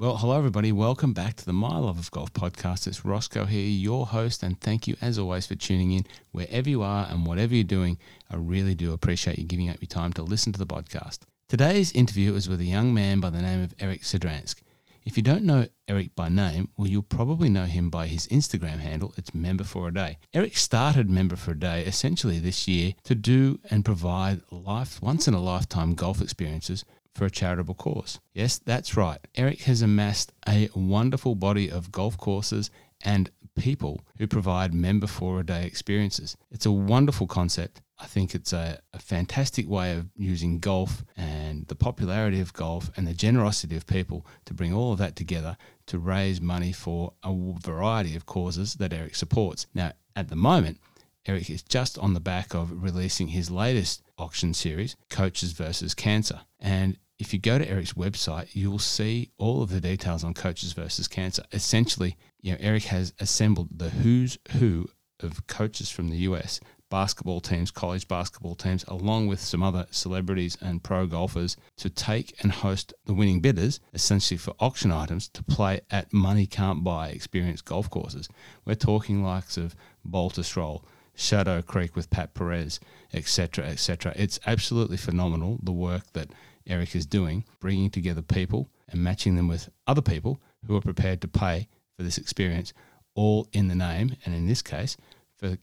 Well, hello, everybody. Welcome back to the My Love of Golf podcast. It's Rossco here, your host, and thank you as always for tuning in wherever you are and whatever you're doing. I really do appreciate you giving up your time to listen to the podcast. Today's interview is with a young man by the name of Eric Sedransk. If you don't know Eric by name, well, you'll probably know him by his Instagram handle. It's Member for a Day. Eric started Member for a Day essentially this year to do and provide life, once in a lifetime golf experiences for a charitable cause. Yes, that's right. Eric has amassed a wonderful body of golf courses and people who provide member for a day experiences. It's a wonderful concept. I think it's a, a, fantastic way of using golf and the popularity of golf and the generosity of people to bring all of that together to raise money for a variety of causes that Eric supports. Now, at the moment, Eric is just on the back of releasing his latest auction series, Coaches versus Cancer. And if you go to Eric's website, you'll see all of the details on Coaches versus Cancer. Essentially, you know, Eric has assembled the who's who of coaches from the US, basketball teams, college basketball teams, along with some other celebrities and pro golfers to take and host the winning bidders, essentially for auction items to play at money can't buy experienced golf courses. We're talking likes of Baltusrol, Shadow Creek with Pat Perez, etc., etc. It's absolutely phenomenal the work that Eric is doing, bringing together people and matching them with other people who are prepared to pay for this experience, all in the name, and in this case, for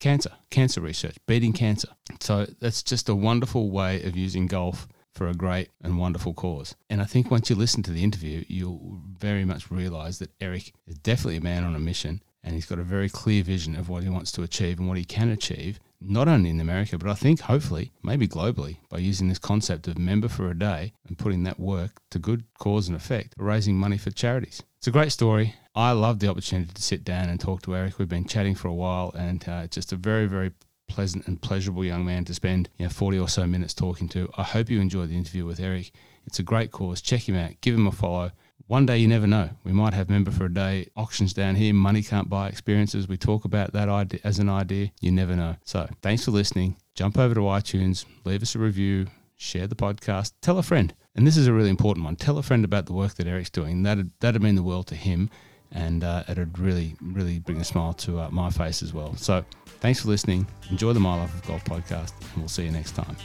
cancer, cancer research, beating cancer. So that's just a wonderful way of using golf for a great and wonderful cause. And I think once you listen to the interview, you'll very much realize that Eric is definitely a man on a mission and he's got a very clear vision of what he wants to achieve and what he can achieve, not only in America, but I think hopefully, maybe globally, by using this concept of member for a day and putting that work to good cause and effect, raising money for charities. It's a great story. I love the opportunity to sit down and talk to Eric. We've been chatting for a while, and uh, just a very, very pleasant and pleasurable young man to spend you know, 40 or so minutes talking to. I hope you enjoyed the interview with Eric. It's a great cause. Check him out, give him a follow one day you never know. We might have member for a day auctions down here. Money can't buy experiences. We talk about that idea as an idea. You never know. So thanks for listening. Jump over to iTunes, leave us a review, share the podcast, tell a friend. And this is a really important one. Tell a friend about the work that Eric's doing. That'd, that'd mean the world to him. And uh, it'd really, really bring a smile to uh, my face as well. So thanks for listening. Enjoy the My Life of Golf podcast, and we'll see you next time.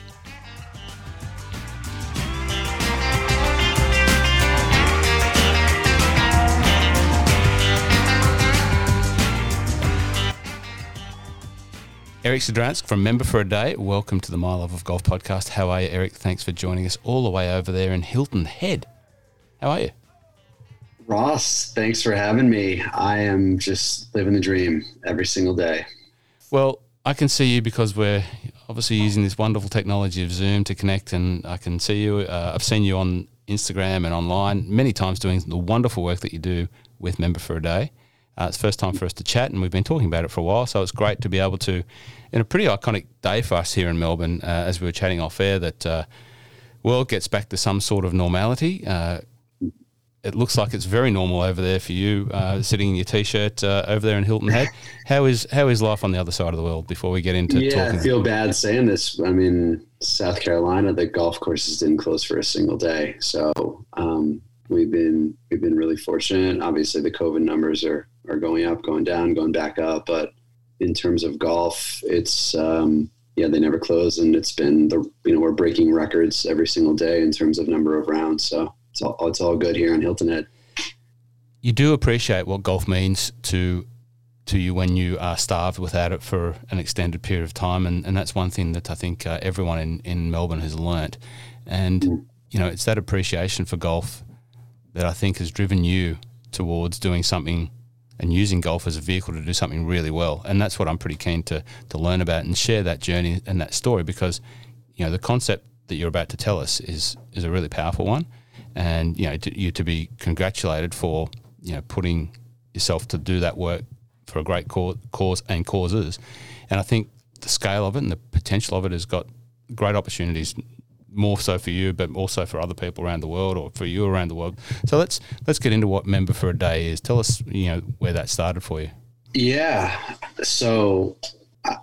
Eric Sedransk from Member for a Day. Welcome to the My Love of Golf podcast. How are you, Eric? Thanks for joining us all the way over there in Hilton Head. How are you? Ross, thanks for having me. I am just living the dream every single day. Well, I can see you because we're obviously using this wonderful technology of Zoom to connect, and I can see you. Uh, I've seen you on Instagram and online many times doing the wonderful work that you do with Member for a Day. Uh, it's the first time for us to chat, and we've been talking about it for a while. So it's great to be able to, in a pretty iconic day for us here in Melbourne, uh, as we were chatting off air, that uh, world gets back to some sort of normality. Uh, it looks like it's very normal over there for you, uh, sitting in your t-shirt uh, over there in Hilton Head. How is how is life on the other side of the world? Before we get into yeah, talking? I feel bad saying this. I mean, South Carolina, the golf courses didn't close for a single day, so um, we've been we've been really fortunate. Obviously, the COVID numbers are are going up, going down, going back up. But in terms of golf, it's um, yeah, they never close, and it's been the you know we're breaking records every single day in terms of number of rounds. So it's all it's all good here on Hilton Head. You do appreciate what golf means to to you when you are starved without it for an extended period of time, and, and that's one thing that I think uh, everyone in, in Melbourne has learnt. And mm. you know, it's that appreciation for golf that I think has driven you towards doing something and using golf as a vehicle to do something really well. And that's what I'm pretty keen to to learn about and share that journey and that story because you know the concept that you're about to tell us is is a really powerful one, and you know to, you to be congratulated for you know putting yourself to do that work for a great cause, cause and causes, and I think the scale of it and the potential of it has got great opportunities more so for you, but also for other people around the world or for you around the world. So let's let's get into what Member for a Day is. Tell us, you know, where that started for you. Yeah. So,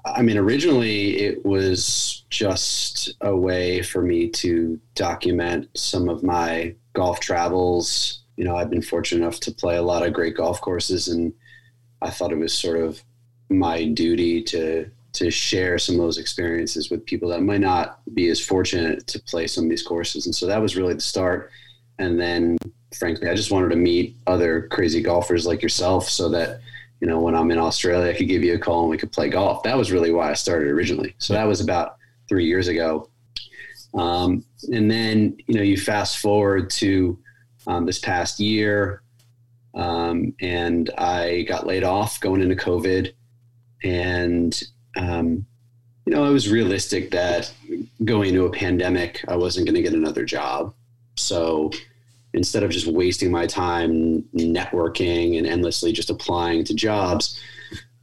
I mean, originally it was just a way for me to document some of my golf travels you know, I've been fortunate enough to play a lot of great golf courses, and I thought it was sort of my duty to to share some of those experiences with people that might not be as fortunate to play some of these courses. And so that was really the start. And then, frankly, I just wanted to meet other crazy golfers like yourself, so that you know when I'm in Australia, I could give you a call and we could play golf. That was really why I started originally. So that was about three years ago. Um, and then you know you fast forward to um, this past year, um, and I got laid off going into COVID, and um, you know I was realistic that going into a pandemic, I wasn't going to get another job. So instead of just wasting my time networking and endlessly just applying to jobs,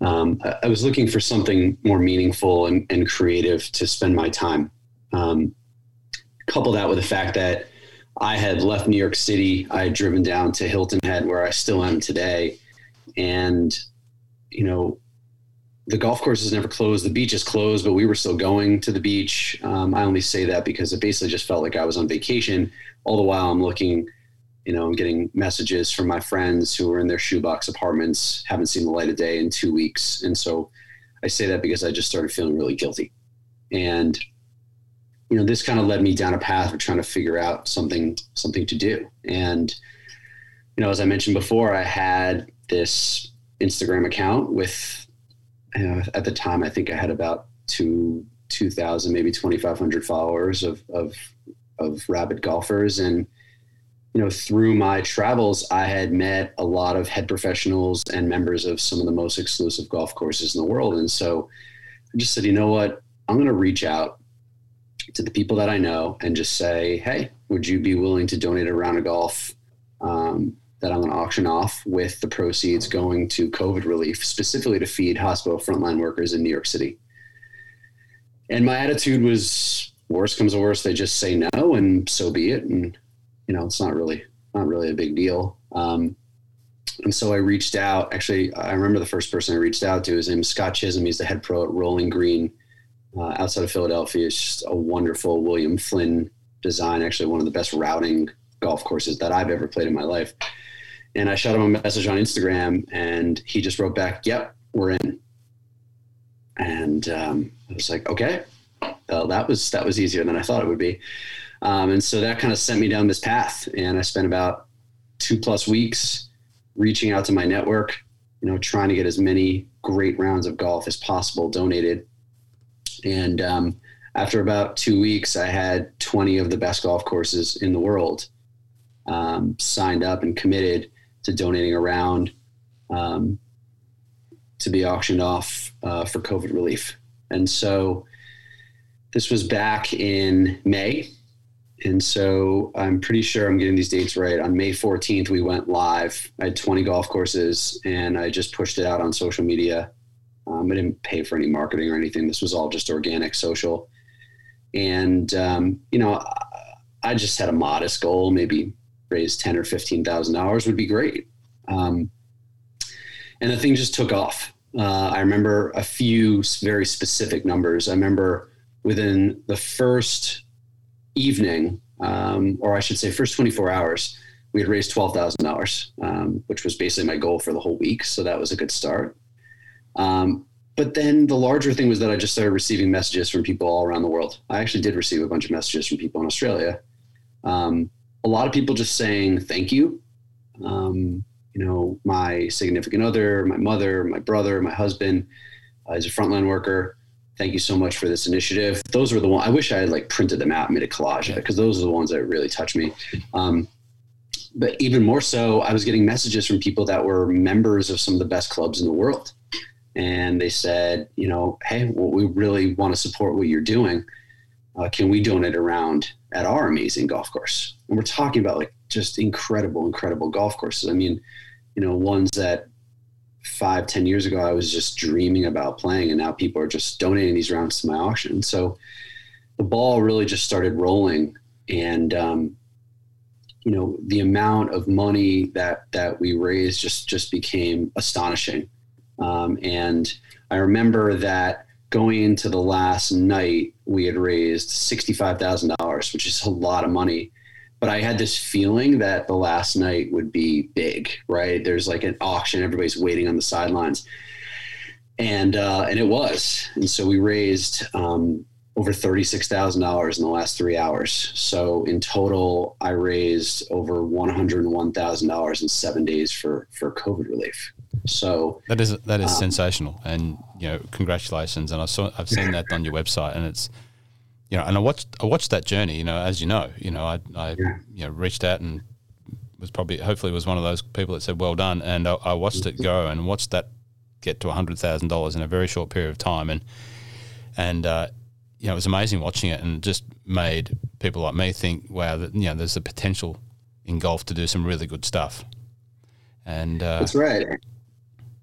um, I, was looking for something more meaningful and, and creative to spend my time. Um, couple that with the fact that I had left New York City. I had driven down to Hilton Head, where I still am today. And, you know, the golf course is never closed. The beach is closed, but we were still going to the beach. Um, I only say that because it basically just felt like I was on vacation. All the while, I'm looking, you know, I'm getting messages from my friends who are in their shoebox apartments, haven't seen the light of day in two weeks. And so I say that because I just started feeling really guilty. And you know, this kind of led me down a path of trying to figure out something something to do. And you know, as I mentioned before, I had this Instagram account with you know, at the time I think I had about two two thousand, maybe twenty five hundred followers of of of rabid golfers. And you know through my travels i had met a lot of head professionals and members of some of the most exclusive golf courses in the world. And so i just said you know what? I'm going to reach out to the people that I know and just say, hey, would you be willing to donate a round of golf um, that I'm going to auction off with the proceeds going to COVID relief, specifically to feed hospital frontline workers in New York City? And my attitude was, worst comes to worst, they just say no, and so be it. And you know, it's not really not really a big deal. Um, and so I reached out. Actually, I remember the first person I reached out to. His name is Scott Chisholm. He's the head pro at Rolling Green uh, outside of Philadelphia. It's just a wonderful William Flynn design, actually one of the best routing golf courses that I've ever played in my life. And I shot him a message on Instagram, and he just wrote back, "Yep, we're in." And um, I was like, "Okay, that was that was easier than I thought it would be." Um, and so that kind of sent me down this path, and I spent about two plus weeks reaching out to my network, you know, trying to get as many great rounds of golf as possible donated and um, after about two weeks, I had 20 of the best golf courses in the world um, signed up and committed to donating around um, to be auctioned off uh, for COVID relief. And so this was back in May. And so I'm pretty sure I'm getting these dates right. On May 14th, we went live. I had 20 golf courses and I just pushed it out on social media um, I didn't pay for any marketing or anything. This was all just organic, social. And, um, you know, I just had a modest goal, maybe raise ten or fifteen thousand dollars would be great. Um, and the thing just took off. Uh, I remember a few very specific numbers. I remember within the first evening, um, or I should say, first 24 hours, we had raised twelve thousand um, dollars, which was basically my goal for the whole week. So that was a good start. Um, but then the larger thing was that I just started receiving messages from people all around the world. I actually did receive a bunch of messages from people in Australia. Um, a lot of people just saying thank you. Um, you know, my significant other, my mother, my brother, my husband uh, is a frontline worker. Thank you so much for this initiative. Those were the ones I wish I had like printed them out, made a collage because those are the ones that really touched me. Um, but even more so, I was getting messages from people that were members of some of the best clubs in the world and they said, you know, hey, well, we really want to support what you're doing. Uh, can we donate around at our amazing golf course? And we're talking about like just incredible, incredible golf courses. I mean, you know, ones that five, ten years ago I was just dreaming about playing, and now people are just donating these rounds to my auction. So the ball really just started rolling, and um, you know, the amount of money that that we raised just just became astonishing. Um, and I remember that going into the last night, we had raised $65,000, which is a lot of money. but I had this feeling that the last night would be big, right? There's like an auction, everybody's waiting on the sidelines. And uh, and it was. And so we raised um, over $36,000 in the last three hours. So in total, I raised over $101,000 in seven days for, for COVID relief. So that is, that is um, sensational. And, you know, congratulations. And I saw, I've seen that on your website and it's, you know, and I watched, I watched that journey, you know, as you know, you know, I, I, yeah. you know, reached out and was probably, hopefully was one of those people that said, well done. And I, I watched it go and watched that get to $100,000 in a very short period of time. And, and, uh, you know, it was amazing watching it and just made people like me think, wow, that, you know, there's the potential in golf to do some really good stuff. And uh, that's right.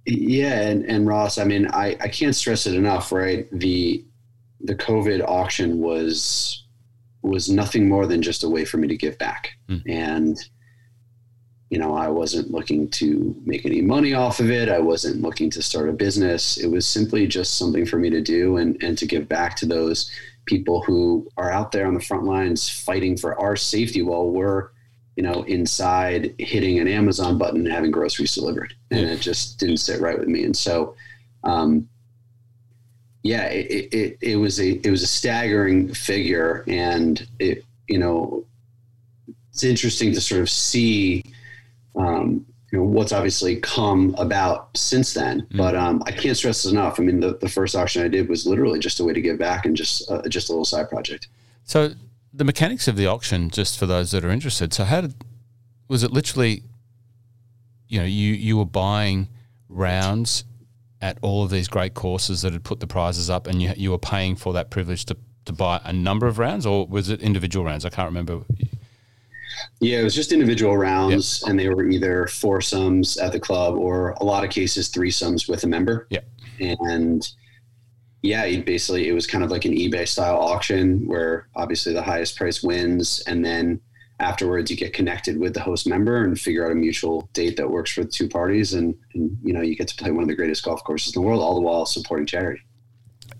Yeah. And, and Ross, I mean, I, I can't stress it enough, right? The, the COVID auction was, was nothing more than just a way for me to give back. Mm. And, you know, I wasn't looking to make any money off of it. I wasn't looking to start a business. It was simply just something for me to do and, and to give back to those people who are out there on the front lines fighting for our safety while we're, you know, inside hitting an Amazon button and having groceries delivered. And it just didn't sit right with me. And so, um, yeah, it, it, it was a, it was a staggering figure and it, you know, it's interesting to sort of see, um, you know what's obviously come about since then. Mm-hmm. But um, I can't stress this enough. I mean, the, the first auction I did was literally just a way to give back and just uh, just a little side project. So the mechanics of the auction, just for those that are interested. So how did was it literally? You know, you you were buying rounds at all of these great courses that had put the prizes up, and you you were paying for that privilege to to buy a number of rounds, or was it individual rounds? I can't remember. Yeah, it was just individual rounds, yep. and they were either foursomes at the club or a lot of cases threesomes with a member. Yeah, and yeah, basically it was kind of like an eBay style auction where obviously the highest price wins, and then afterwards you get connected with the host member and figure out a mutual date that works for the two parties, and, and you know you get to play one of the greatest golf courses in the world, all the while supporting charity.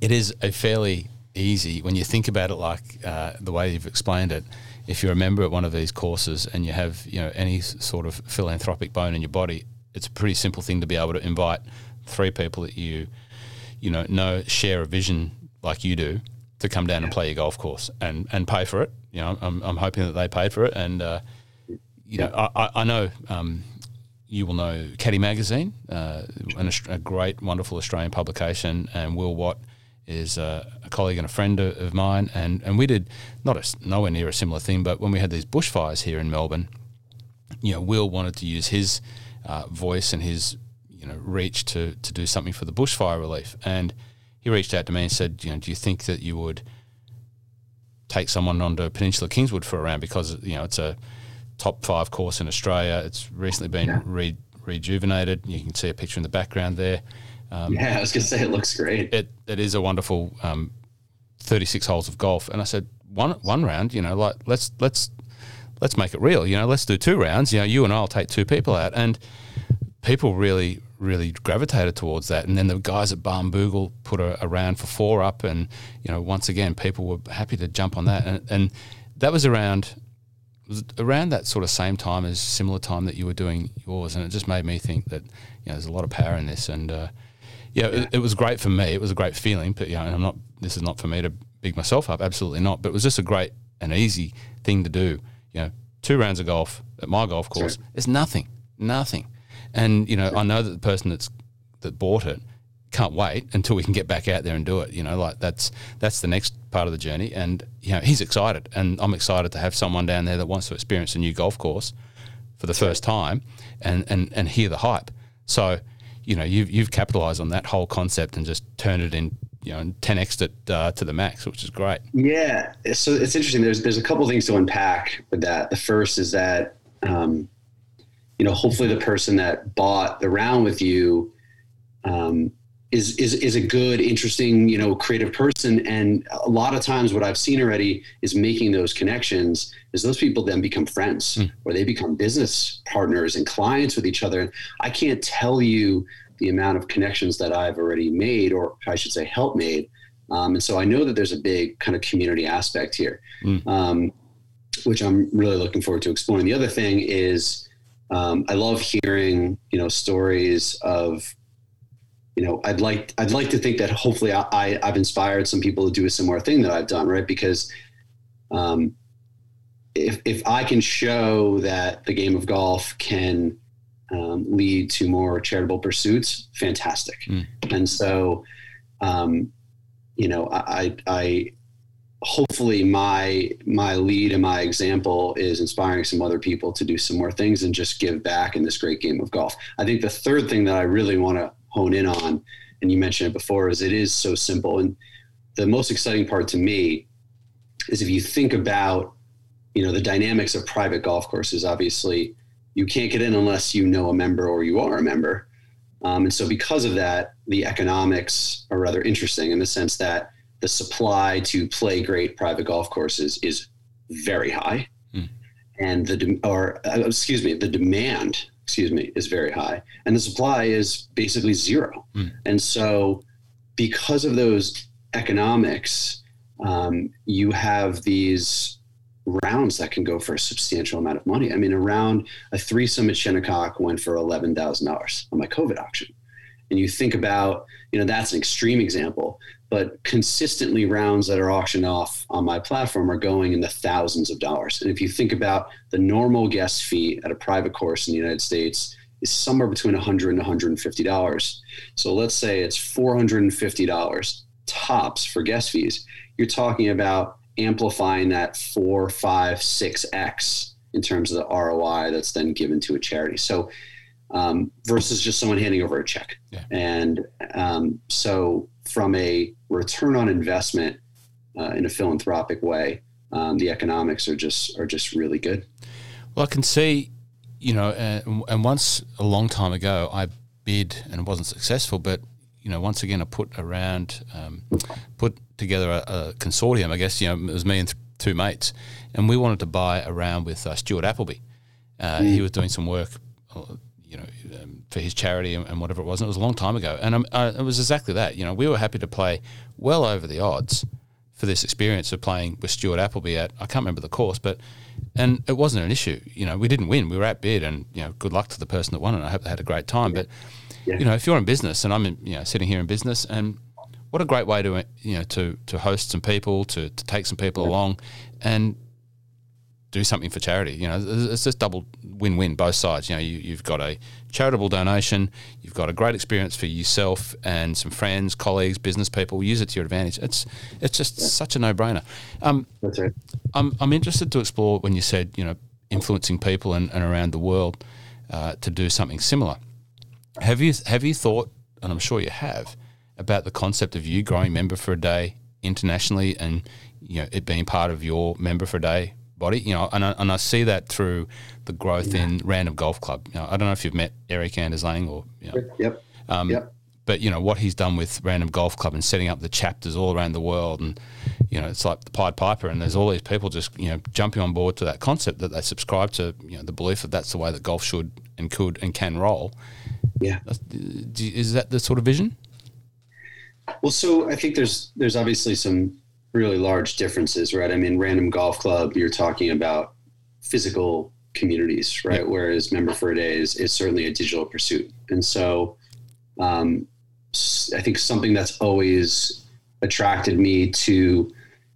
It is a fairly easy when you think about it like uh, the way you've explained it if you're a member at one of these courses and you have you know any sort of philanthropic bone in your body, it's a pretty simple thing to be able to invite three people that you you know know share a vision like you do to come down and play your golf course and and pay for it. You know, I'm, I'm hoping that they paid for it, and uh, you know, I, I know. Um, you will know Caddy Magazine, uh, an, a great, wonderful Australian publication, and Will Watt is a, a, colleague and a friend of mine, and, and we did not a, nowhere near a similar thing, but when we had these bushfires here in Melbourne, you know, Will wanted to use his uh, voice and his you know reach to to do something for the bushfire relief, and he reached out to me and said, you know, do you think that you would take someone onto Peninsula Kingswood for a round because you know it's a top five course in Australia. It's recently been yeah. re- rejuvenated. You can see a picture in the background there. Um, yeah, I was going to say it looks great. It it is a wonderful um, 36 holes of golf, and I said one one round. You know, like let's let's let's make it real. You know, let's do two rounds. You know, you and I'll take two people out, and people really really gravitated towards that. And then the guys at Barnbougle put a, a round for four up, and you know, once again, people were happy to jump on that, and, and that was around was around that sort of same time as similar time that you were doing yours, and it just made me think that you know there's a lot of power in this, and uh, yeah, it, it, was great for me. It was a great feeling, but you know, I'm not. This is not for me to big myself up. Absolutely not. But it was just a great and easy thing to do. You know, two rounds of golf at my golf course sure. is nothing, nothing. And you know, I know that the person that's that bought it can't wait until we can get back out there and do it. You know, like that's that's the next part of the journey. And you know, he's excited, and I'm excited to have someone down there that wants to experience a new golf course for the first time and and and hear the hype. So you know you've you've capitalized on that whole concept and just turned it in you know 10x it uh, to the max, which is great. Yeah, so it's interesting. There's there's a couple things to unpack with that. The first is that um, you know hopefully the person that bought the round with you um, is is is a good, interesting, you know, creative person. And a lot of times, what I've seen already is making those connections. Is those people then become friends, mm. or they become business partners and clients with each other. And I can't tell you the amount of connections that I've already made, or I should say, help made. Um, and so I know that there's a big kind of community aspect here. Mm. Um, which I'm really looking forward to exploring. The other thing is, um, I love hearing you know stories of, you know, I'd like I'd like to think that hopefully I, I have inspired some people to do a similar thing that I've done, right? Because, um, if if I can show that the game of golf can um, lead to more charitable pursuits, fantastic. Mm. And so, um, you know, I, I hopefully my my lead and my example is inspiring some other people to do some more things and just give back in this great game of golf. I think the third thing that I really want to hone in on, and you mentioned it before, is it is so simple. And the most exciting part to me is if you think about, you know, the dynamics of private golf courses. Obviously, you can't get in unless you know a member or you are a member. Um, and so, because of that, the economics are rather interesting in the sense that the supply to play great private golf courses is very high, mm. and the or uh, excuse me, the demand excuse me is very high, and the supply is basically zero. Mm. And so, because of those economics, um, you have these rounds that can go for a substantial amount of money. I mean, a round, a threesome at Shinnecock went for $11,000 on my COVID auction. And you think about, you know, that's an extreme example, but consistently rounds that are auctioned off on my platform are going in the thousands of dollars. And if you think about the normal guest fee at a private course in the United States is somewhere between 100 and 150 dollars. So let's say it's 450 dollars tops for guest fees. You're talking about amplifying that four, five, six x in terms of the ROI that's then given to a charity. So um, versus just someone handing over a check. Yeah. And um, so from a return on investment uh, in a philanthropic way, um, the economics are just are just really good. Well, I can see, you know, uh, and once a long time ago, I bid and wasn't successful, but you know, once again, I put around, um, put together a, a, consortium. I guess you know, it was me and th- two mates, and we wanted to buy a round with uh, Stuart Appleby. Uh, mm. He was doing some work, uh, you know, um, for his charity and, and, whatever it was. And it was a long time ago, and uh, it was exactly that. You know, we were happy to play well over the odds for this experience of playing with Stuart Appleby at I can't remember the course, but and it wasn't an issue. You know, we didn't win. We were at bid, and you know, good luck to the person that won, and I hope they had a great time. But yeah. you know, if you're in business, and I'm in, you know sitting here in business, and what a great way to you know to to host some people, to to take some people yeah. along, and do something for charity. You know, it's just double win-win both sides. You know, you, have got a charitable donation, you've got a great experience for yourself and some friends, colleagues, business people. Use it to your advantage. It's it's just yeah. such a no-brainer. Um, That's right. I'm I'm interested to explore when you said you know influencing people and, and around the world uh, to do something similar. Have you have you thought, and I'm sure you have, about the concept of you growing member for a day internationally, and you know it being part of your member for a day body? You know, and I, and I see that through the growth yeah. in Random Golf Club. You know, I don't know if you've met Erik Anders Lang or you know, yep, um, yep. But you know what he's done with Random Golf Club and setting up the chapters all around the world, and you know it's like the Pied Piper, and there's all these people just you know jumping on board to that concept that they subscribe to, you know, the belief that that's the way that golf should and could and can roll. Yeah. Is that the sort of vision? Well, so I think there's there's obviously some really large differences, right? I mean, Random Golf Club, you're talking about physical communities, right? Yeah. Whereas Member for a Day is, is certainly a digital pursuit. And so um, I think something that's always attracted me to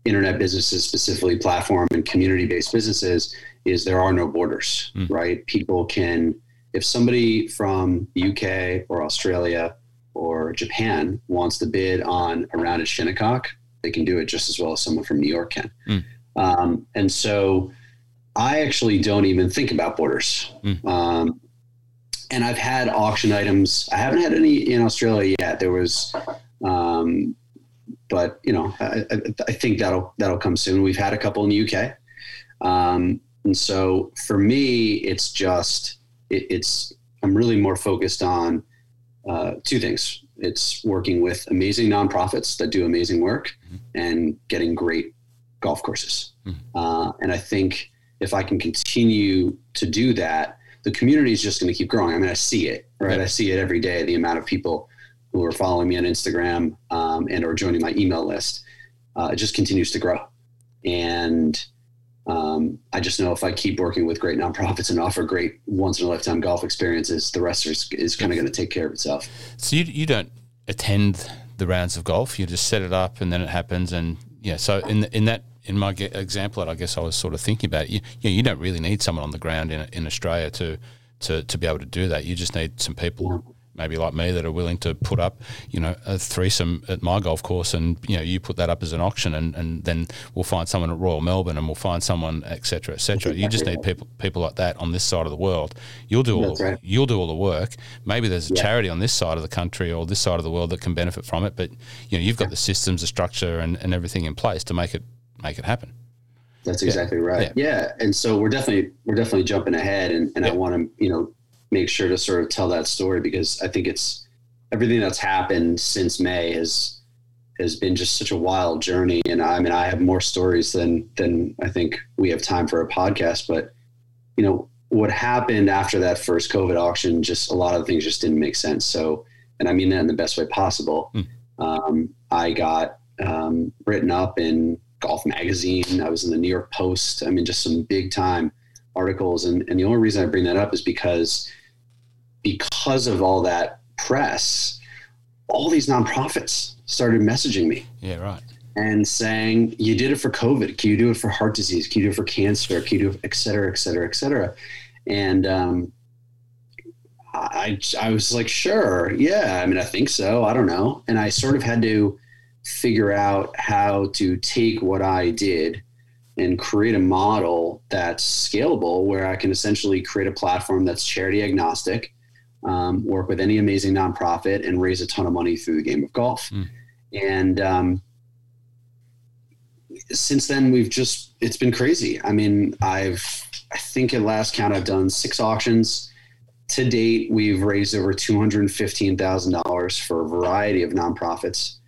internet businesses, specifically platform and community based businesses, is there are no borders, mm. right? People can if somebody from the UK or Australia or Japan wants to bid on a round at Shinnecock, they can do it just as well as someone from New York can. Mm. Um, and so I actually don't even think about borders. Mm. Um, and I've had auction items. I haven't had any in Australia yet. There was, um, but you know, I, I, think that'll that'll come soon. We've had a couple in the UK, um, and so for me, it's just it, it's I'm really more focused on uh, two things. It's working with amazing nonprofits that do amazing work mm-hmm. and getting great golf courses. Mm-hmm. Uh, and I think if I can continue to do that, the community is just going to keep growing. I mean, I see it, right? Yeah. I see it every day. The amount of people who are following me on Instagram um, and or joining my email list, uh, it just continues to grow. And Um, I just know if I keep working with great nonprofits and offer great once in a lifetime golf experiences, the rest is, is kind of going to take care of itself. So you, you don't attend the rounds of golf. You just set it up and then it happens. And yeah, so in in that in my example I guess I was sort of thinking about, you you, you don't really need someone on the ground in in Australia to to to be able to do that. You just need some people maybe like me that are willing to put up, you know, a threesome at my golf course, and you know, you put that up as an auction, and, and then we'll find someone at Royal Melbourne, and we'll find someone, etc., etc. You just need people people like that on this side of the world. You'll do all right. you'll do all the work. Maybe there's a yeah. charity on this side of the country or this side of the world that can benefit from it, but you know, you've got the systems, the structure, and, and everything in place to make it make it happen. That's exactly yeah. right. Yeah. yeah. And so we're definitely we're definitely jumping ahead and, and I want to, you know, make sure to sort of tell that story because I think it's everything that's happened since May has has been just such a wild journey. And I mean, I have more stories than than I think we have time for a podcast. But you know, what happened after that first COVID auction, just a lot of things just didn't make sense. So, and I mean that in the best way possible. Mm. Um, I got um, written up in Golf Magazine. I was in the New York Post. I mean, just some big time articles. And, and the only reason I bring that up is because because of all that press, all these nonprofits started messaging me. Yeah, right. And saying, you did it for COVID. Can you do it for heart disease? Can you do it for cancer? Can you do it, et cetera, et cetera, et cetera? And um, I, I was like, sure. Yeah. I mean, I think so. I don't know. And I sort of had to figure out how to take what I did and create a model that's scalable where I can essentially create a platform that's charity agnostic um, work with any amazing nonprofit, and raise a ton of money through the game of golf. Mm. And um, since then, we've just it's been crazy. I mean, I've I think at last count I've done six auctions. To date, we've raised over two hundred fifteen thousand dollars for a variety of nonprofits,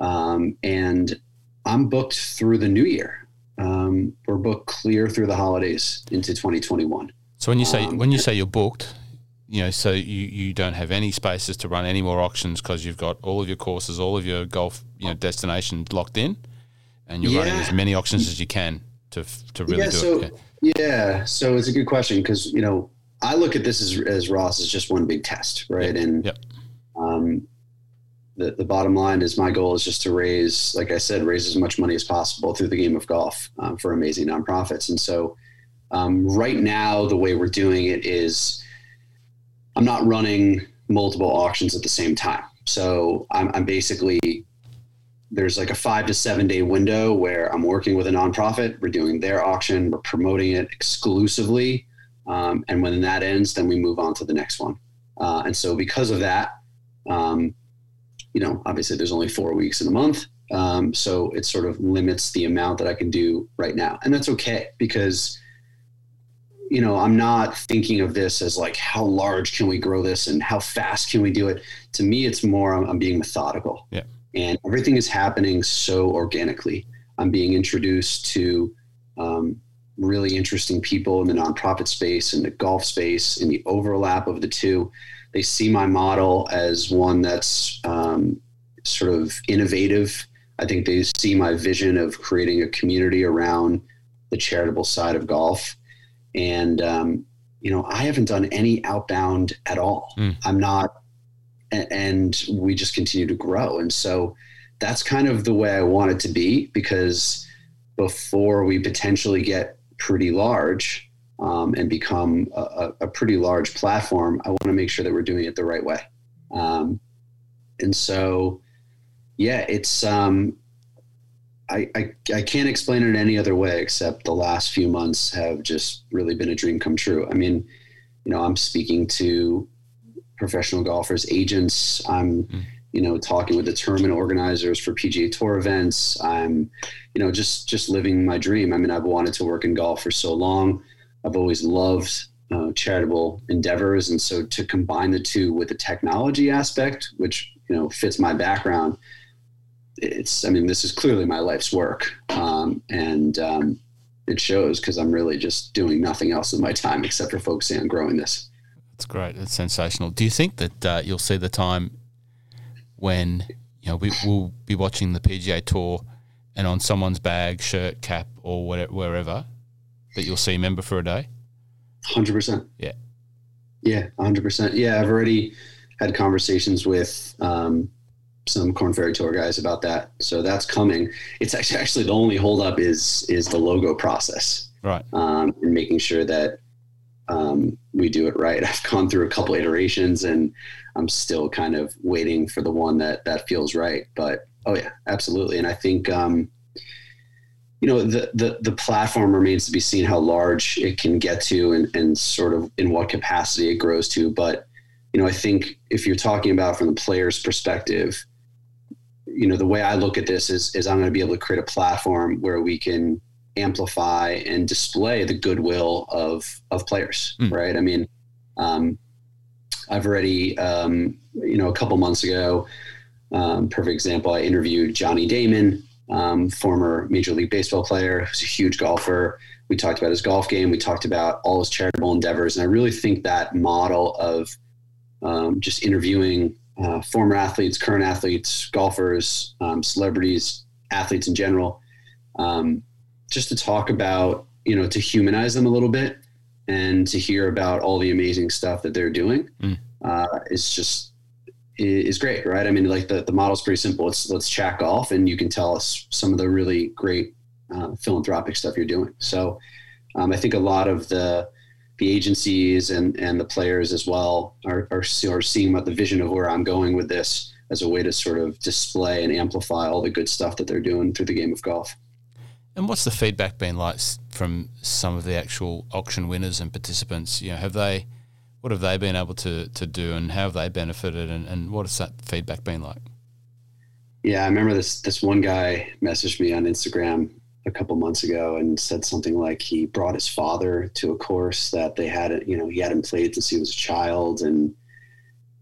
um, and I'm booked through the new year. Um, we're booked clear through the holidays into 2021. So when you say um, when you say you're booked, you know, so you, you don't have any spaces to run any more auctions because you've got all of your courses, all of your golf, you know, destinations locked in, and you're yeah. running as many auctions as you can to to really yeah, do so, it. Yeah. yeah, so it's a good question because you know I look at this as, as Ross as just one big test, right? Yep. And yep. Um, the the bottom line is my goal is just to raise, like I said, raise as much money as possible through the game of golf um, for amazing nonprofits. And so, um, right now, the way we're doing it is I'm not running multiple auctions at the same time. So I'm, I'm basically there's like a five to seven day window where I'm working with a nonprofit. We're doing their auction. We're promoting it exclusively. Um, and when that ends, then we move on to the next one. Uh, and so because of that, um, you know, obviously there's only four weeks in a month. Um, so it sort of limits the amount that I can do right now. And that's okay because you know, I'm not thinking of this as like how large can we grow this and how fast can we do it. To me, it's more I'm, I'm being methodical. Yeah. And everything is happening so organically. I'm being introduced to um, really interesting people in the nonprofit space, in the golf space, in the overlap of the two. They see my model as one that's um, sort of innovative. I think they see my vision of creating a community around the charitable side of golf and um, you know i haven't done any outbound at all. Mm. i'm not and we just continue to grow. And so that's kind of the way i want it to be because before we potentially get pretty large um, and become a, a, pretty large platform i want to make sure that we're doing it the right way. Um, and so yeah it's um, I, I, I can't explain it in any other way except the last few months have just really been a dream come true. I mean, you know, I'm speaking to professional golfers, agents. I'm, mm. you know, talking with the tournament organizers for PGA Tour events. I'm, you know, just just living my dream. I mean, I've wanted to work in golf for so long. I've always loved uh, charitable endeavors, and so to combine the two with the technology aspect, which you know fits my background it's i mean this is clearly my life's work um, and um, it shows because i'm really just doing nothing else with my time except for focusing on growing this that's great that's sensational do you think that uh, you'll see the time when you know we, will be watching the pga tour and on someone's bag shirt cap or whatever wherever that you'll see member for a day? Hundred percent. Yeah. Yeah, hundred percent. Yeah, I've already had conversations with um, some Corn Ferry Tour guys about that. So that's coming. It's actually actually the only holdup is is the logo process, Right. um, and making sure that um, we do it right. I've gone through a couple iterations, and I'm still kind of waiting for the one that that feels right. But oh yeah, absolutely. And I think um, you know the, the the platform remains to be seen how large it can get to, and and sort of in what capacity it grows to. But you know, I think if you're talking about from the player's perspective, you know, the way I look at this is is I'm going to be able to create a platform where we can amplify and display the goodwill of of players, Mm. right? I mean, um, I've already, um, you know, a couple months ago, um, perfect example, I interviewed Johnny Damon, um, former Major League Baseball player, who's a huge golfer. We talked about his golf game. We talked about all his charitable endeavors, and I really think that model of um, just interviewing uh, former athletes, current athletes, golfers, um, celebrities, athletes in general, um, just to talk about, you know, to humanize them a little bit and to hear about all the amazing stuff that they're doing Mm. uh, is just is great, right? I mean, like the, the model's pretty simple. It's let's chat golf, and you can tell us some of the really great uh, philanthropic stuff you're doing. So, um, I think a lot of the the agencies and and the players as well are are, are seeing what the vision of where I'm going with this as a way to sort of display and amplify all the good stuff that they're doing through the game of golf. And what's the feedback been like from some of the actual auction winners and participants? You know, have they, what have they been able to, to do and how have they benefited and, and what has that feedback been like? Yeah, I remember this this one guy messaged me on Instagram a couple months ago and said something like he brought his father to a course that they had you know he hadn't played since he was a child and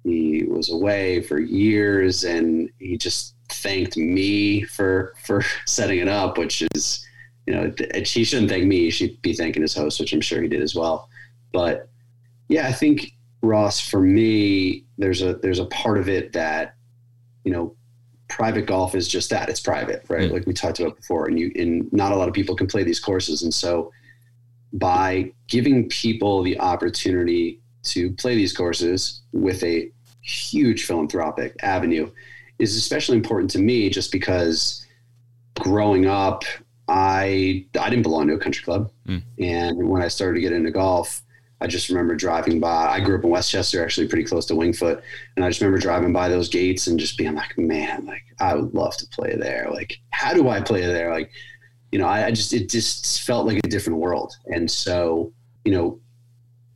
he was away for years and he just thanked me for for setting it up which is you know he shouldn't thank me. He should be thanking his host which i'm sure he did as well. But yeah i think ross for me there's a there's a part of it that you know private golf is just that it's private right Mm. like we talked about before and you and not a lot of people can play these courses and so by giving people the opportunity to play these courses with a huge philanthropic avenue is especially important to me just because growing up I I didn't belong to a country club Mm. and when I started to get into golf I just remember driving by. I grew up in Westchester actually pretty close to Winged Foot. And I just remember driving by those gates and just being like man like I would love to play there. Like how do I play there? Like you know I, I just it just felt like a different world. And so you know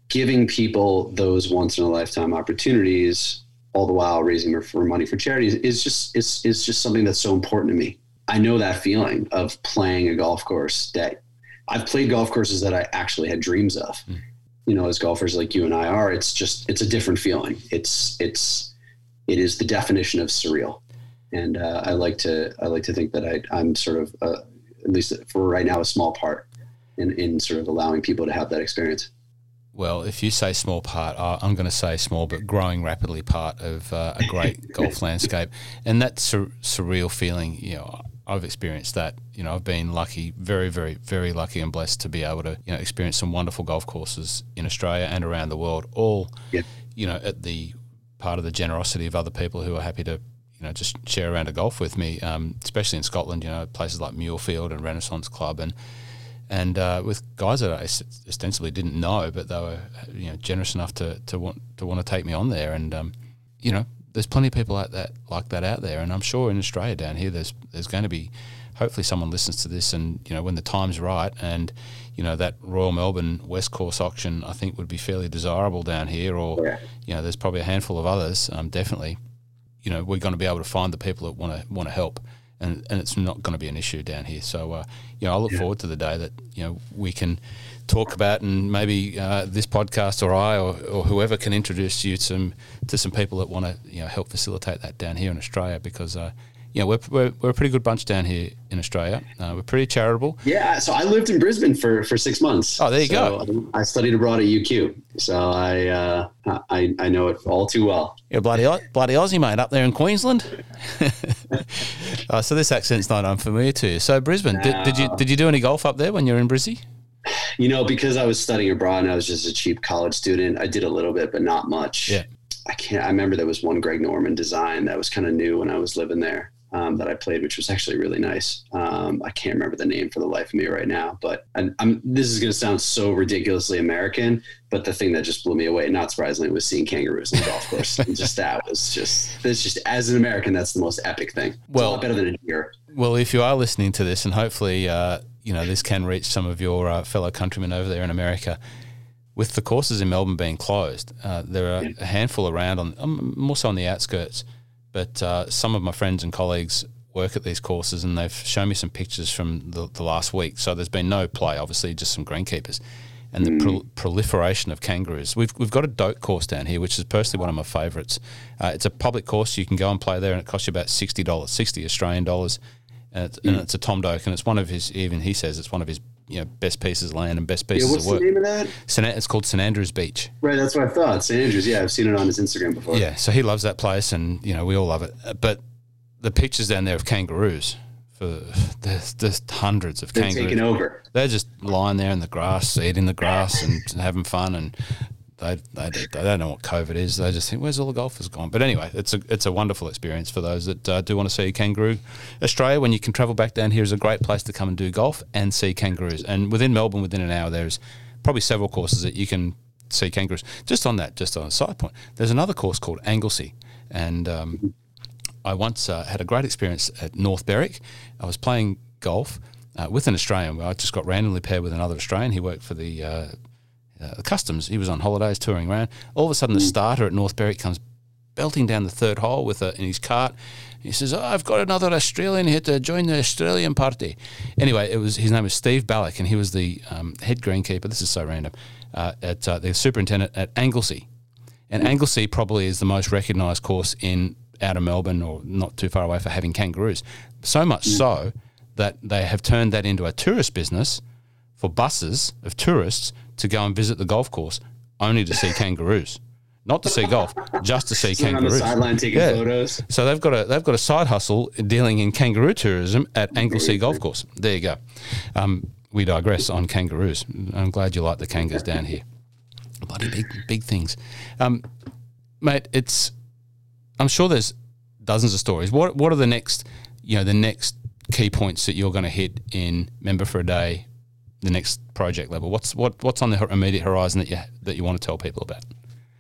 giving people those once in a lifetime opportunities all the while raising for money for charities is just is, is just something that's so important to me. I know that feeling of playing a golf course that i've played golf courses that i actually had dreams of. Mm. You know as golfers like you and i are it's just it's a different feeling. It's it's it is the definition of surreal. And uh, i like to i like to think that I, i'm sort of uh, at least for right now a small part in, in sort of allowing people to have that experience. Well, if you say small part, I'm going to say small but growing rapidly part of uh, a great golf landscape, and that sur- surreal feeling. You know, I've experienced that. You know, I've been lucky, very, very, very lucky and blessed to be able to you know experience some wonderful golf courses in Australia and around the world. All, Yeah. you know, at the part of the generosity of other people who are happy to. You know, just share around a golf with me, um, especially in Scotland. You know, places like Muirfield and Renaissance Club, and and uh, with guys that I ostensibly didn't know, but they were you know generous enough to, to want to want to take me on there, and um, you know there's plenty of people like that like that out there, and I'm sure in Australia down here there's there's going to be hopefully someone listens to this, and you know when the time's right, and you know that Royal Melbourne West Course auction I think would be fairly desirable down here, or Yeah. you know there's probably a handful of others, um, definitely. You know we're going to be able to find the people that want to want to help and, and it's not going to be an issue down here. So, uh, you know, I look Yeah. forward to the day that you know we can talk about, and maybe uh, this podcast or I or, or whoever can introduce you to some to some people that want to you know help facilitate that down here in Australia because. Uh, you know, we're, we're, we're a pretty good bunch down here in Australia. Uh, we're pretty charitable. Yeah, so I lived in Brisbane for, for six months. Oh, there you So, go. I studied abroad at UQ, so I uh, I, I know it all too well. You're a bloody, bloody Aussie, mate, up there in Queensland. uh, so this accent's not unfamiliar to you. So Brisbane, did, did you did you do any golf up there when you were in Brizzy? You know, because I was studying abroad and I was just a cheap college student, I did a little bit, but not much. Yeah. I can't. I remember there was one Greg Norman design that was kind of new when I was living there um, that I played, which was actually really nice. Um, I can't remember the name for the life of me right now, but I, this is going to sound so ridiculously American, but the thing that just blew me away, not surprisingly, was seeing kangaroos on the golf course. and just that was just that's just as an American, that's the most epic thing. It's well, better than a deer. Well, if you are listening to this, and hopefully, uh, you know, this can reach some of your uh, fellow countrymen over there in America with the courses in Melbourne being closed, uh, there are a handful around on um, more so on the outskirts. But uh, some of my friends and colleagues work at these courses, and they've shown me some pictures from the, the last week. So there's been no play, obviously, just some greenkeepers, and the pro- mm. proliferation of kangaroos. We've we've got a Doak course down here, which is personally one of my favourites. Uh, it's a public course; you can go and play there, and it costs you about sixty dollars, sixty Australian dollars. And it's, mm. and it's a Tom Doak, and it's one of his. Even he says it's one of his you know best pieces of land and best pieces yeah, what's of work. the name of that? It's called St Andrews Beach. Right, that's what I thought. St Andrews. Yeah, I've seen it on his Instagram before. Yeah, so he loves that place, and you know we all love it. But the pictures down there of kangaroos. For there's, there's hundreds of They're kangaroos. taking over. They're just lying there in the grass, eating the grass, and having fun. And they, they, they don't know what COVID is. They just think, where's all the golfers gone? But anyway, it's a it's a wonderful experience for those that uh, do want to see kangaroo. Australia, when you can travel back down here, is a great place to come and do golf and see kangaroos. And within Melbourne, within an hour, there's probably several courses that you can see kangaroos. Just on that, just on a side point, there's another course called Anglesea. and um, I once uh, had a great experience at North Berwick. I was playing golf. Uh, with an Australian, I just got randomly paired with another Australian. He worked for the uh, uh, customs. He was on holidays touring around. All of a sudden, the mm. starter at North Berwick comes belting down the third hole with a, in his cart. He says, oh, "I've got another Australian here to join the Australian party." Anyway, it was his name was Steve Ballack, and he was the um, head greenkeeper. This is so random. Uh, at uh, the superintendent at Anglesea, and Anglesea probably is the most recognised course in out of Melbourne or not too far away for having kangaroos. So much mm. so that they have turned that into a tourist business for buses of tourists to go and visit the golf course only to see kangaroos. Not to see golf, just to see kangaroos. On the sideline taking yeah. photos. So they've got a they've got a side hustle dealing in kangaroo tourism at Anglesea Golf Course. There you go. Um, we digress on kangaroos. I'm glad you like the kangas down here. Bloody big big things, um, mate. It's I'm sure there's dozens of stories. What what are the next you know the next key points that you're going to hit in member for a day the next project level? What's what what's on the immediate horizon that you that you want to tell people about?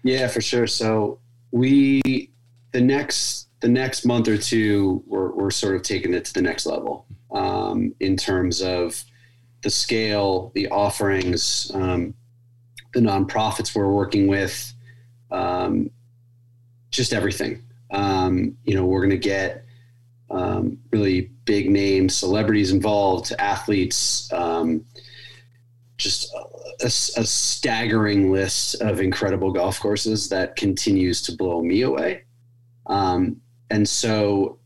Yeah, for sure. So we the next the next month or two, we're we're sort of taking it to the next level um, in terms of the scale, the offerings, um, the nonprofits we're working with, um, just everything. Um, you know, we're going to get um, really big name celebrities involved, athletes, um, just a, a, staggering list of incredible golf courses that continues to blow me away. Um, and so,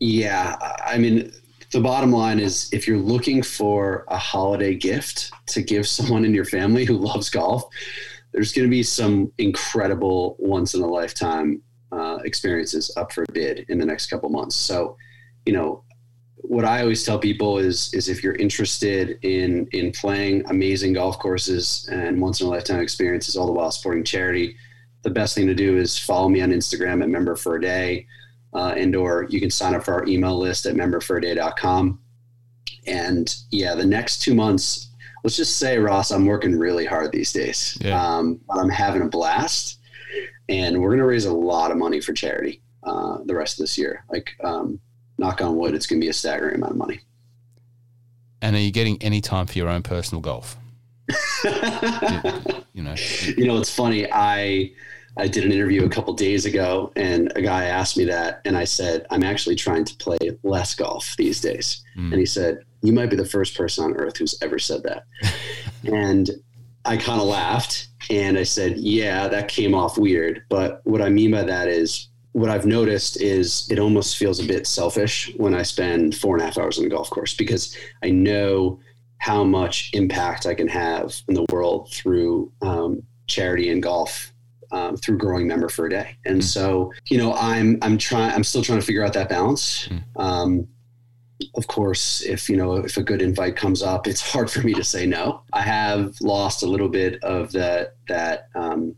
yeah, I mean, the bottom line is if you're looking for a holiday gift to give someone in your family who loves golf, there's going to be some incredible once in a lifetime uh, experiences up for bid in the next couple months. So, you know, what I always tell people is is if you're interested in in playing amazing golf courses and once in a lifetime experiences, all the while supporting charity, the best thing to do is follow me on Instagram at Member for a Day, uh, and or you can sign up for our email list at memberforaday.com. And yeah, the next two months, let's just say, Ross, I'm working really hard these days, yeah. um, but I'm having a blast, and we're going to raise a lot of money for charity uh, the rest of this year. Like um, knock on wood, it's going to be a staggering amount of money. And are you getting any time for your own personal golf? you, know, you know, it's funny. I I did an interview a couple days ago, and a guy asked me that, and I said, I'm actually trying to play less golf these days. Mm. And he said, You might be the first person on earth who's ever said that. and I kind of laughed, and I said, Yeah, that came off weird. But what I mean by that is what I've noticed is it almost feels a bit selfish when I spend four and a half hours on a golf course because I know how much impact I can have in the world through um, charity and golf um, through growing member for a day. And mm. so, you know, I'm I'm trying I'm still trying to figure out that balance. Mm. Um, of course, if you know if a good invite comes up, it's hard for me to say no. I have lost a little bit of that that um,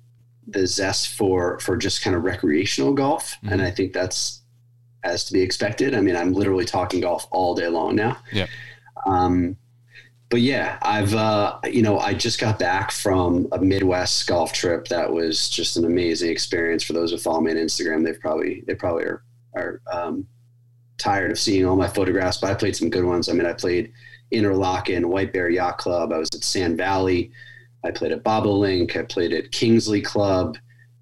the zest for for just kind of recreational golf, mm-hmm. and I think that's as to be expected. I mean, I'm literally talking golf all day long now. Yeah. Um, but yeah, I've uh, you know I just got back from a Midwest golf trip that was just an amazing experience. For those who follow me on Instagram, they've probably they probably are are um, tired of seeing all my photographs, but I played some good ones. I mean, I played Interlachen, White Bear Yacht Club. I was at Sand Valley. I played at Bobolink. I played at Kingsley Club,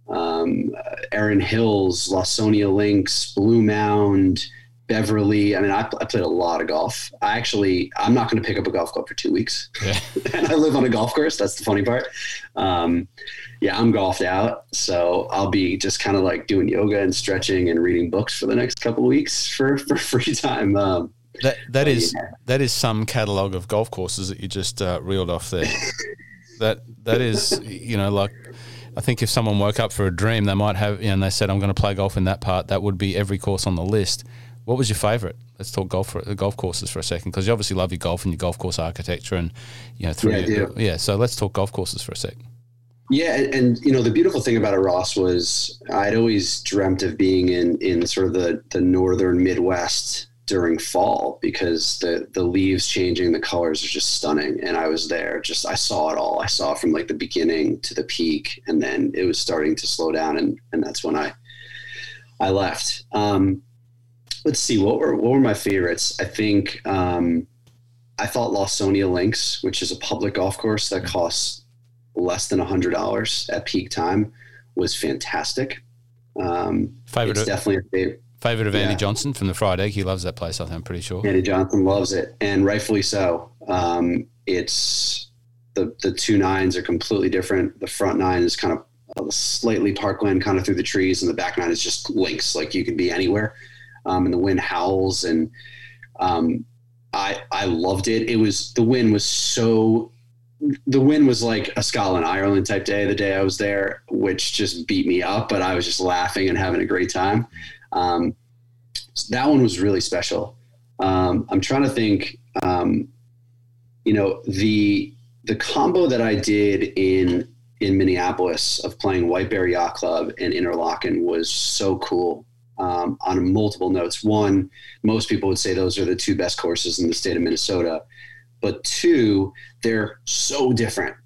um, Erin Hills, Lawsonia Links, Blue Mound, Beverly. I mean, I, I, played a lot of golf. I actually, I'm not going to pick up a golf club for two weeks. Yeah. and I live on a golf course. That's the funny part. Um, yeah, I'm golfed out. So I'll be just kind of like doing yoga and stretching and reading books for the next couple of weeks for, for free time. Um, that that is yeah. that is some catalog of golf courses that you just uh, reeled off there. that that is you know like I think if someone woke up for a dream, they might have you know, and they said I'm going to play golf in that part. That would be every course on the list. What was your favourite? Let's talk golf for, golf courses for a second because you obviously love your golf and your golf course architecture and you know through yeah, your, yeah. So let's talk golf courses for a second. Yeah, and, and, you know the beautiful thing about it, Ross, was I'd always dreamt of being in in sort of the the northern Midwest during fall because the the leaves changing, the colors are just stunning, and I was there. Just I saw it all. I saw from like the beginning to the peak, and then it was starting to slow down, and and that's when I I left. Um, let's see what were what were my favorites. I think um, I thought Lawsonia Links, which is a public golf course that costs less than a hundred dollars at peak time, was fantastic. Um, favorite, it's definitely a favorite. Favorite of Andy. Johnson from the Fried Egg. He loves that place. I think, I'm pretty sure. Andy Johnson loves it, and rightfully so. Um, it's the the two nines are completely different. The front nine is kind of slightly parkland, kind of through the trees, and the back nine is just links. Like you can be anywhere, um, and the wind howls, and um, I I loved it. It was the wind was so the wind was like a Scotland Ireland type day the day I was there, which just beat me up, but I was just laughing and having a great time. Um, so that one was really special. Um, I'm trying to think, um, you know, the the combo that I did in in Minneapolis of playing White Bear Yacht Club and Interlachen was so cool um, on multiple notes. One, most people would say those are the two best courses in the state of Minnesota but two, they're so different.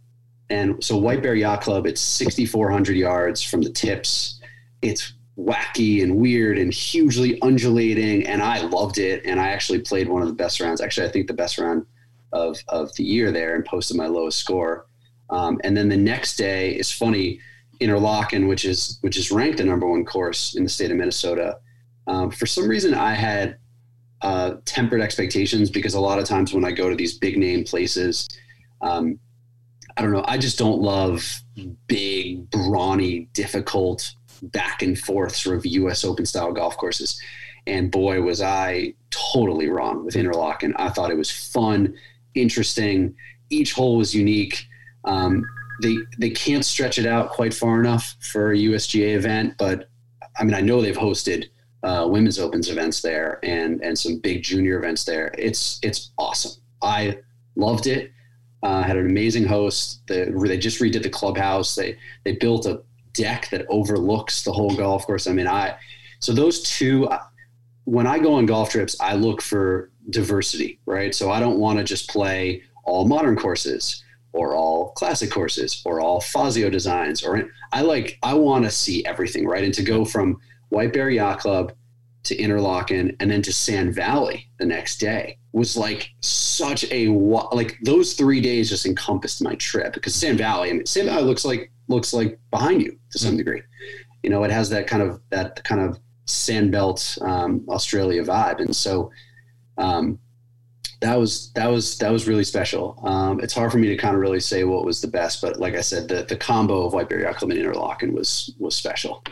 And so White Bear Yacht Club, it's 6,400 yards from the tips. It's wacky and weird and hugely undulating. And I loved it. And I actually played one of the best rounds. Actually, I think the best round of, of the year there and posted my lowest score. Um, and then the next day is funny, Interlachen, which is which is ranked the number one course in the state of Minnesota. Um, for some reason, I had uh, tempered expectations because a lot of times when I go to these big name places, um, I don't know, I just don't love big, brawny, difficult, back and forth sort of U.S. Open style golf courses. And boy, was I totally wrong with Interlachen. I thought it was fun, interesting. Each hole was unique. Um, they they can't stretch it out quite far enough for a USGA event, but I mean, I know they've hosted uh, women's opens events there and and some big junior events there. It's it's awesome. I loved it. Uh, had an amazing host. The, they just redid the clubhouse. They they built a deck that overlooks the whole golf course. I mean, I so those two. When I go on golf trips, I look for diversity, right? So I don't want to just play all modern courses or all classic courses or all Fazio designs or I like I want to see everything, right? And to go from White Bear Yacht Club to Interlachen and then to Sand Valley the next day was like such a like those three days just encompassed my trip because Sand Valley I mean Sand Valley looks like looks like behind you to some degree you know it has that kind of that kind of sandbelt um, Australia vibe and so um, that was that was that was really special. Um, it's hard for me to kind of really say what was the best, but like I said, the the combo of White Bear Yacht Club and Interlachen was was special.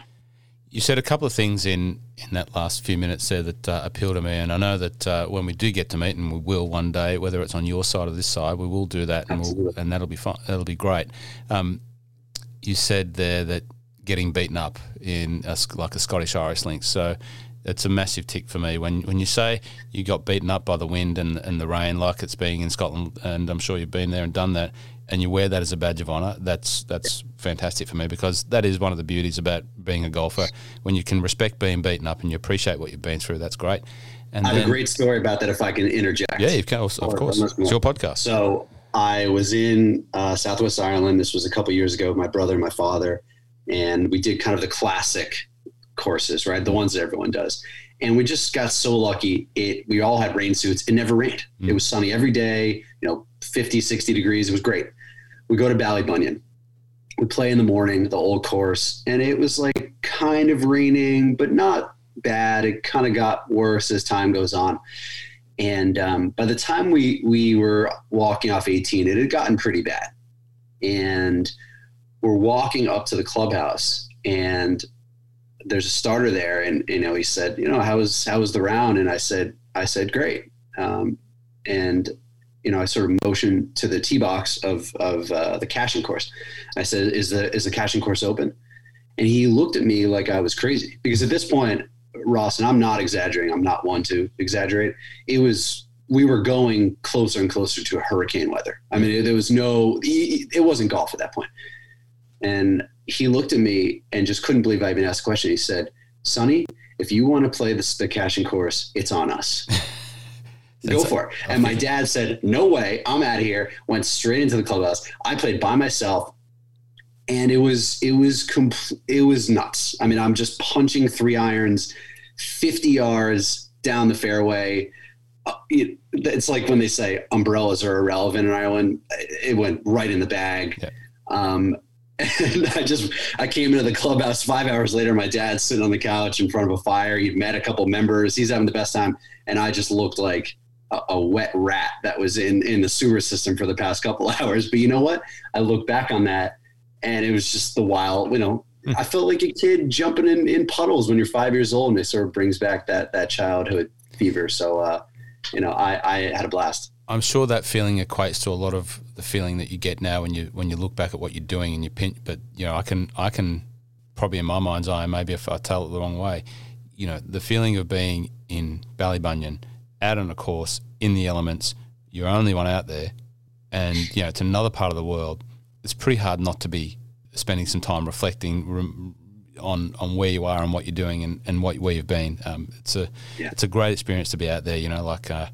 You said a couple of things in, in that last few minutes there that uh, appeal to me, and I know that uh, when we do get to meet, and we will one day, whether it's on your side or this side, we will do that, and, we'll, and that'll be fun. That'll be great. Um, you said there that getting beaten up in a, like a Scottish Irish link. So it's a massive tick for me when when you say you got beaten up by the wind and, and the rain, like it's being in Scotland, and I'm sure you've been there and done that, and you wear that as a badge of honour. That's that's fantastic for me because that is one of the beauties about being a golfer. When you can respect being beaten up and you appreciate what you've been through, that's great. And I have then, a great story about that if I can interject. Yeah, you can. Of course, it's your podcast. So I was in uh, Southwest Ireland. This was a couple years ago. My brother and my father, and we did kind of the classic courses, right? The ones that everyone does. And we just got so lucky. It we all had rain suits. It never rained. Mm. It was sunny every day, you know, 50, 60 degrees. It was great. We go to Ballybunion. We play in the morning, the old course, and it was like kind of raining, but not bad. It kind of got worse as time goes on. And um, by the time we we were walking off 18, it had gotten pretty bad. And we're walking up to the clubhouse, and there's a starter there, and you know he said, you know, how was how was the round? And I said, I said, great. Um, and you know, I sort of motioned to the tee box of of uh, the Cashen course. I said, "Is the is the Cashen course open?" And he looked at me like I was crazy because at this point, Ross, and I'm not exaggerating. I'm not one to exaggerate. It was we were going closer and closer to hurricane weather. I mean, there was no, it wasn't golf at that point. And he looked at me and just couldn't believe I even asked a question. He said, Sonny, if you want to play the, Cashen course, it's on us. Go for it. And my dad said, No way, I'm out of here. Went straight into the clubhouse. I played by myself. And it was it was compl- it was nuts. I mean, I'm just punching three irons, 50 yards down the fairway. Uh, it, it's like when they say umbrellas are irrelevant in Ireland. It went right in the bag. Yeah. Um, and I just I came into the clubhouse five hours later. My dad's sitting on the couch in front of a fire. He'd met a couple members. He's having the best time, and I just looked like a, a, wet rat that was in in the sewer system for the past couple hours. But you know what? I look back on that, and it was just the wild. You know. I felt like a kid jumping in in puddles when you're five years old, and it sort of brings back that that childhood fever. So, uh, you know, I I had a blast. I'm sure that feeling equates to a lot of the feeling that you get now when you when you look back at what you're doing and you pinch. But you know, I can I can probably in my mind's eye, maybe if I tell it the wrong way, you know, the feeling of being in Ballybunion, out on a course in the elements, you're only one out there, and you know, it's another part of the world. It's pretty hard not to be spending some time reflecting on on where you are and what you're doing and, and what where you've been. Um, it's a yeah. it's a great experience to be out there. You know, like. Uh,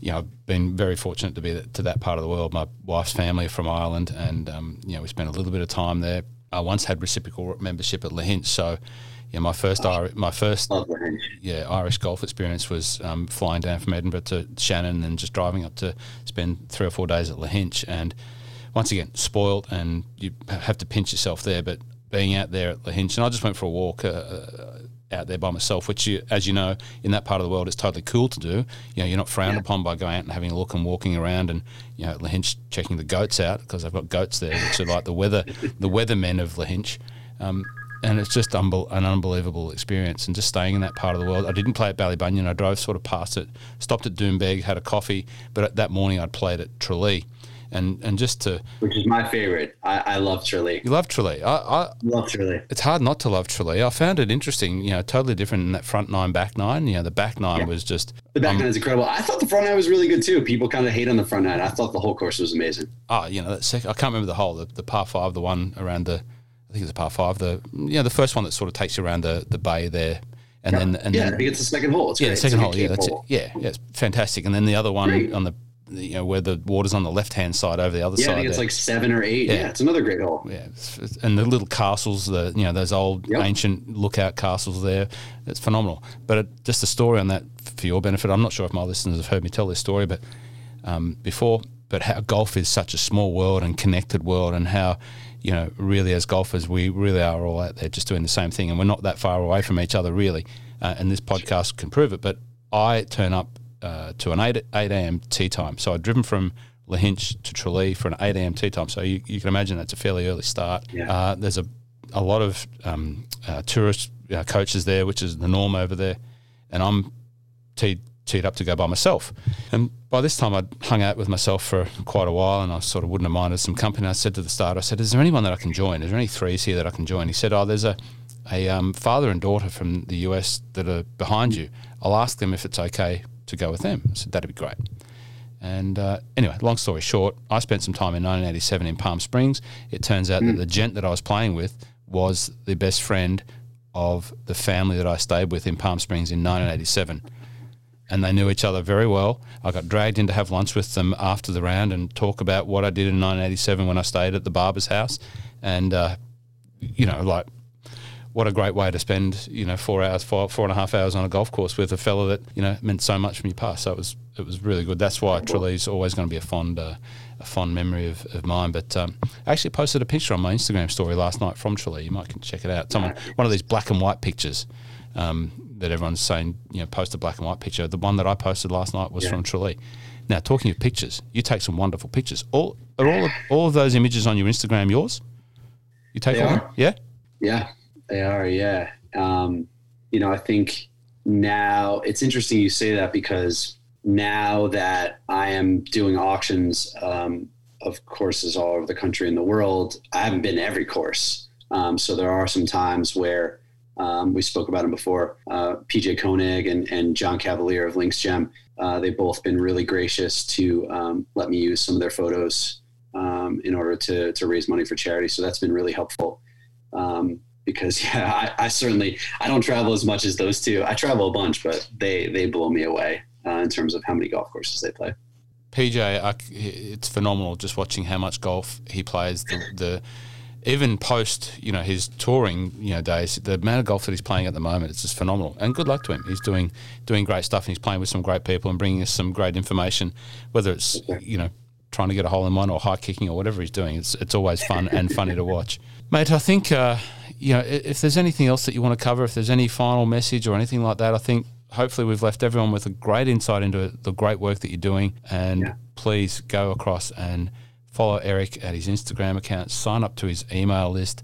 you know, I've been very fortunate to be to that part of the world. My wife's family are from Ireland, and um, you know, we spent a little bit of time there. I once had reciprocal membership at Lahinch, so yeah, my first oh, my first yeah Irish golf experience was um, flying down from Edinburgh to Shannon and just driving up to spend three or four days at Lahinch, and once again spoilt, and you have to pinch yourself there. But being out there at Lahinch, and I just went for a walk. Uh, uh out there by myself, which, you, as you know, in that part of the world it's totally cool to do. You know, you're not frowned yeah. upon by going out and having a look and walking around and you know Lahinch checking the goats out because I've got goats there, which are like the weather the weathermen of Lahinch. Um, and it's just an unbelievable experience. And just staying in that part of the world, I didn't play at Ballybunion. I drove sort of past it, stopped at Doonbeg, had a coffee. But that morning, I'd played at Tralee, and and just to which is my favorite. I, I love Tralee. You love Tralee. I, I love Tralee. It's hard not to love Tralee. I found it interesting. You know, totally different in that front nine, back nine. You know, the back nine yeah. was just the back um, nine is incredible. I thought the front nine was really good too. People kind of hate on the front nine. I thought the whole course was amazing. Oh, you know, that second, I can't remember the hole. The, the par five, the one around the, I think it's a par five. The you know the first one that sort of takes you around the the bay there. And yeah. then, and yeah, then, I think it's the second hole. It's yeah, great. the second hole. Yeah, that's hole. it. Yeah, yeah, it's fantastic. And then the other one great. on the you know where the water's on the left hand side over the other yeah, side. Yeah, I think it's like seven or eight. Yeah. yeah. it's another great hole. Yeah, and the little castles, the you know those old yep. ancient lookout castles there, it's phenomenal. But it, just a story on that for your benefit. I'm not sure if my listeners have heard me tell this story, but um, before, but how golf is such a small world and connected world, and how you know really as golfers we really are all out there just doing the same thing, and we're not that far away from each other really. Uh, and this podcast can prove it. But I turn up uh, to an 8, 8 a.m. tee time. So I'd driven from Lahinch to Tralee for an 8 a.m. tee time. So you, you can imagine that's a fairly early start. Yeah. Uh, there's a, a lot of um, uh, tourist uh, coaches there, which is the norm over there. And I'm teed, teed up to go by myself. And by this time, I'd hung out with myself for quite a while and I sort of wouldn't have minded some company. I said to the starter, I said, Is there anyone that I can join? Is there any threes here that I can join? He said, Oh, there's a a um, father and daughter from the US that are behind you. I'll ask them if it's okay to go with them. Said, that'd be great. And uh, anyway, long story short, I spent some time in 1987 in Palm Springs. It turns out mm. that the gent that I was playing with was the best friend of the family that I stayed with in Palm Springs in 1987. And they knew each other very well. I got dragged in to have lunch with them after the round and talk about what I did in 1987 when I stayed at the barber's house. And, uh, you know, like what a great way to spend you know four hours, four four and a half hours on a golf course with a fella that you know meant so much from your past. So it was it was really good. That's why is always going to be a fond uh, a fond memory of, of mine. But um, I actually posted a picture on my Instagram story last night from Tralee. You might can check it out. Someone one of these black and white pictures. Um, that everyone's saying, you know, post a black and white picture. The one that I posted last night was yeah. from Tralee. Now, talking of pictures, you take some wonderful pictures. All are all of, all of those images on your Instagram yours? You take them, yeah, yeah. They are, yeah. Um, you know, I think now it's interesting you say that because now that I am doing auctions um, of courses all over the country and the world, I haven't been to every course. Um, so there are some times where um, we spoke about them before. Uh, PJ Koenig and, and John Cavalier of Links Gem, uh, they've both been really gracious to um, let me use some of their photos um, in order to, to raise money for charity. So that's been really helpful. Um, because yeah, I, I, certainly I don't travel as much as those two. I travel a bunch, but they they blow me away uh, in terms of how many golf courses they play. PJ, I, it's phenomenal just watching how much golf he plays. The, the even post you know his touring you know days, the amount of golf that he's playing at the moment, it's just phenomenal. And good luck to him. He's doing doing great stuff, and he's playing with some great people and bringing us some great information. Whether it's you know trying to get a hole in one or high kicking or whatever he's doing, it's it's always fun and funny to watch. Mate, I think uh, you know, if there's anything else that you want to cover, if there's any final message or anything like that, I think hopefully we've left everyone with a great insight into the great work that you're doing. And yeah. please go across and follow Eric at his Instagram account, sign up to his email list.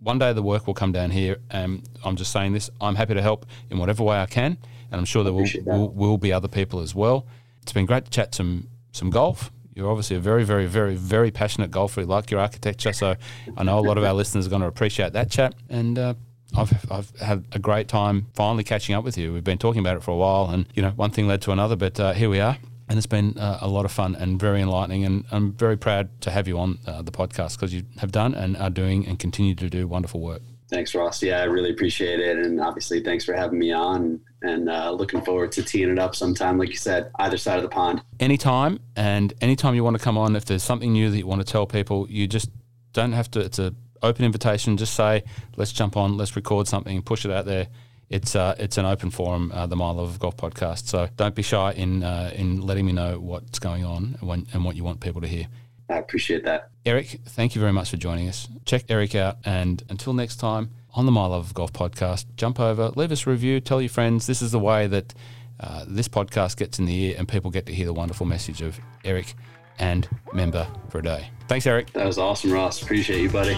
One day the work will come down here. And I'm just saying this I'm happy to help in whatever way I can. And I'm sure there will, will, will be other people as well. It's been great to chat some some golf you're obviously a very, very, very, very passionate golfer. You like your architecture, so I know a lot of our listeners are going to appreciate that chat. And uh, I've, I've had a great time finally catching up with you. We've been talking about it for a while, and you know, one thing led to another, but uh, here we are. And it's been uh, a lot of fun and very enlightening. And I'm very proud to have you on uh, the podcast because you have done and are doing and continue to do wonderful work. Thanks, Ross. Yeah, I really appreciate it. And obviously, thanks for having me on. And uh, looking forward to teeing it up sometime, like you said, either side of the pond. Anytime. And anytime you want to come on, if there's something new that you want to tell people, you just don't have to, it's an open invitation. Just say, let's jump on, let's record something, push it out there. It's uh, it's an open forum, uh, the My Love of Golf podcast. So don't be shy in uh, in letting me know what's going on and, when, and what you want people to hear. I appreciate that. Eric, thank you very much for joining us. Check Eric out. And until next time on the My Love of Golf podcast, jump over, leave us a review, tell your friends. This is the way that uh, this podcast gets in the ear and people get to hear the wonderful message of Eric and member for a day. Thanks, Eric. That was awesome, Ross. Appreciate you, buddy.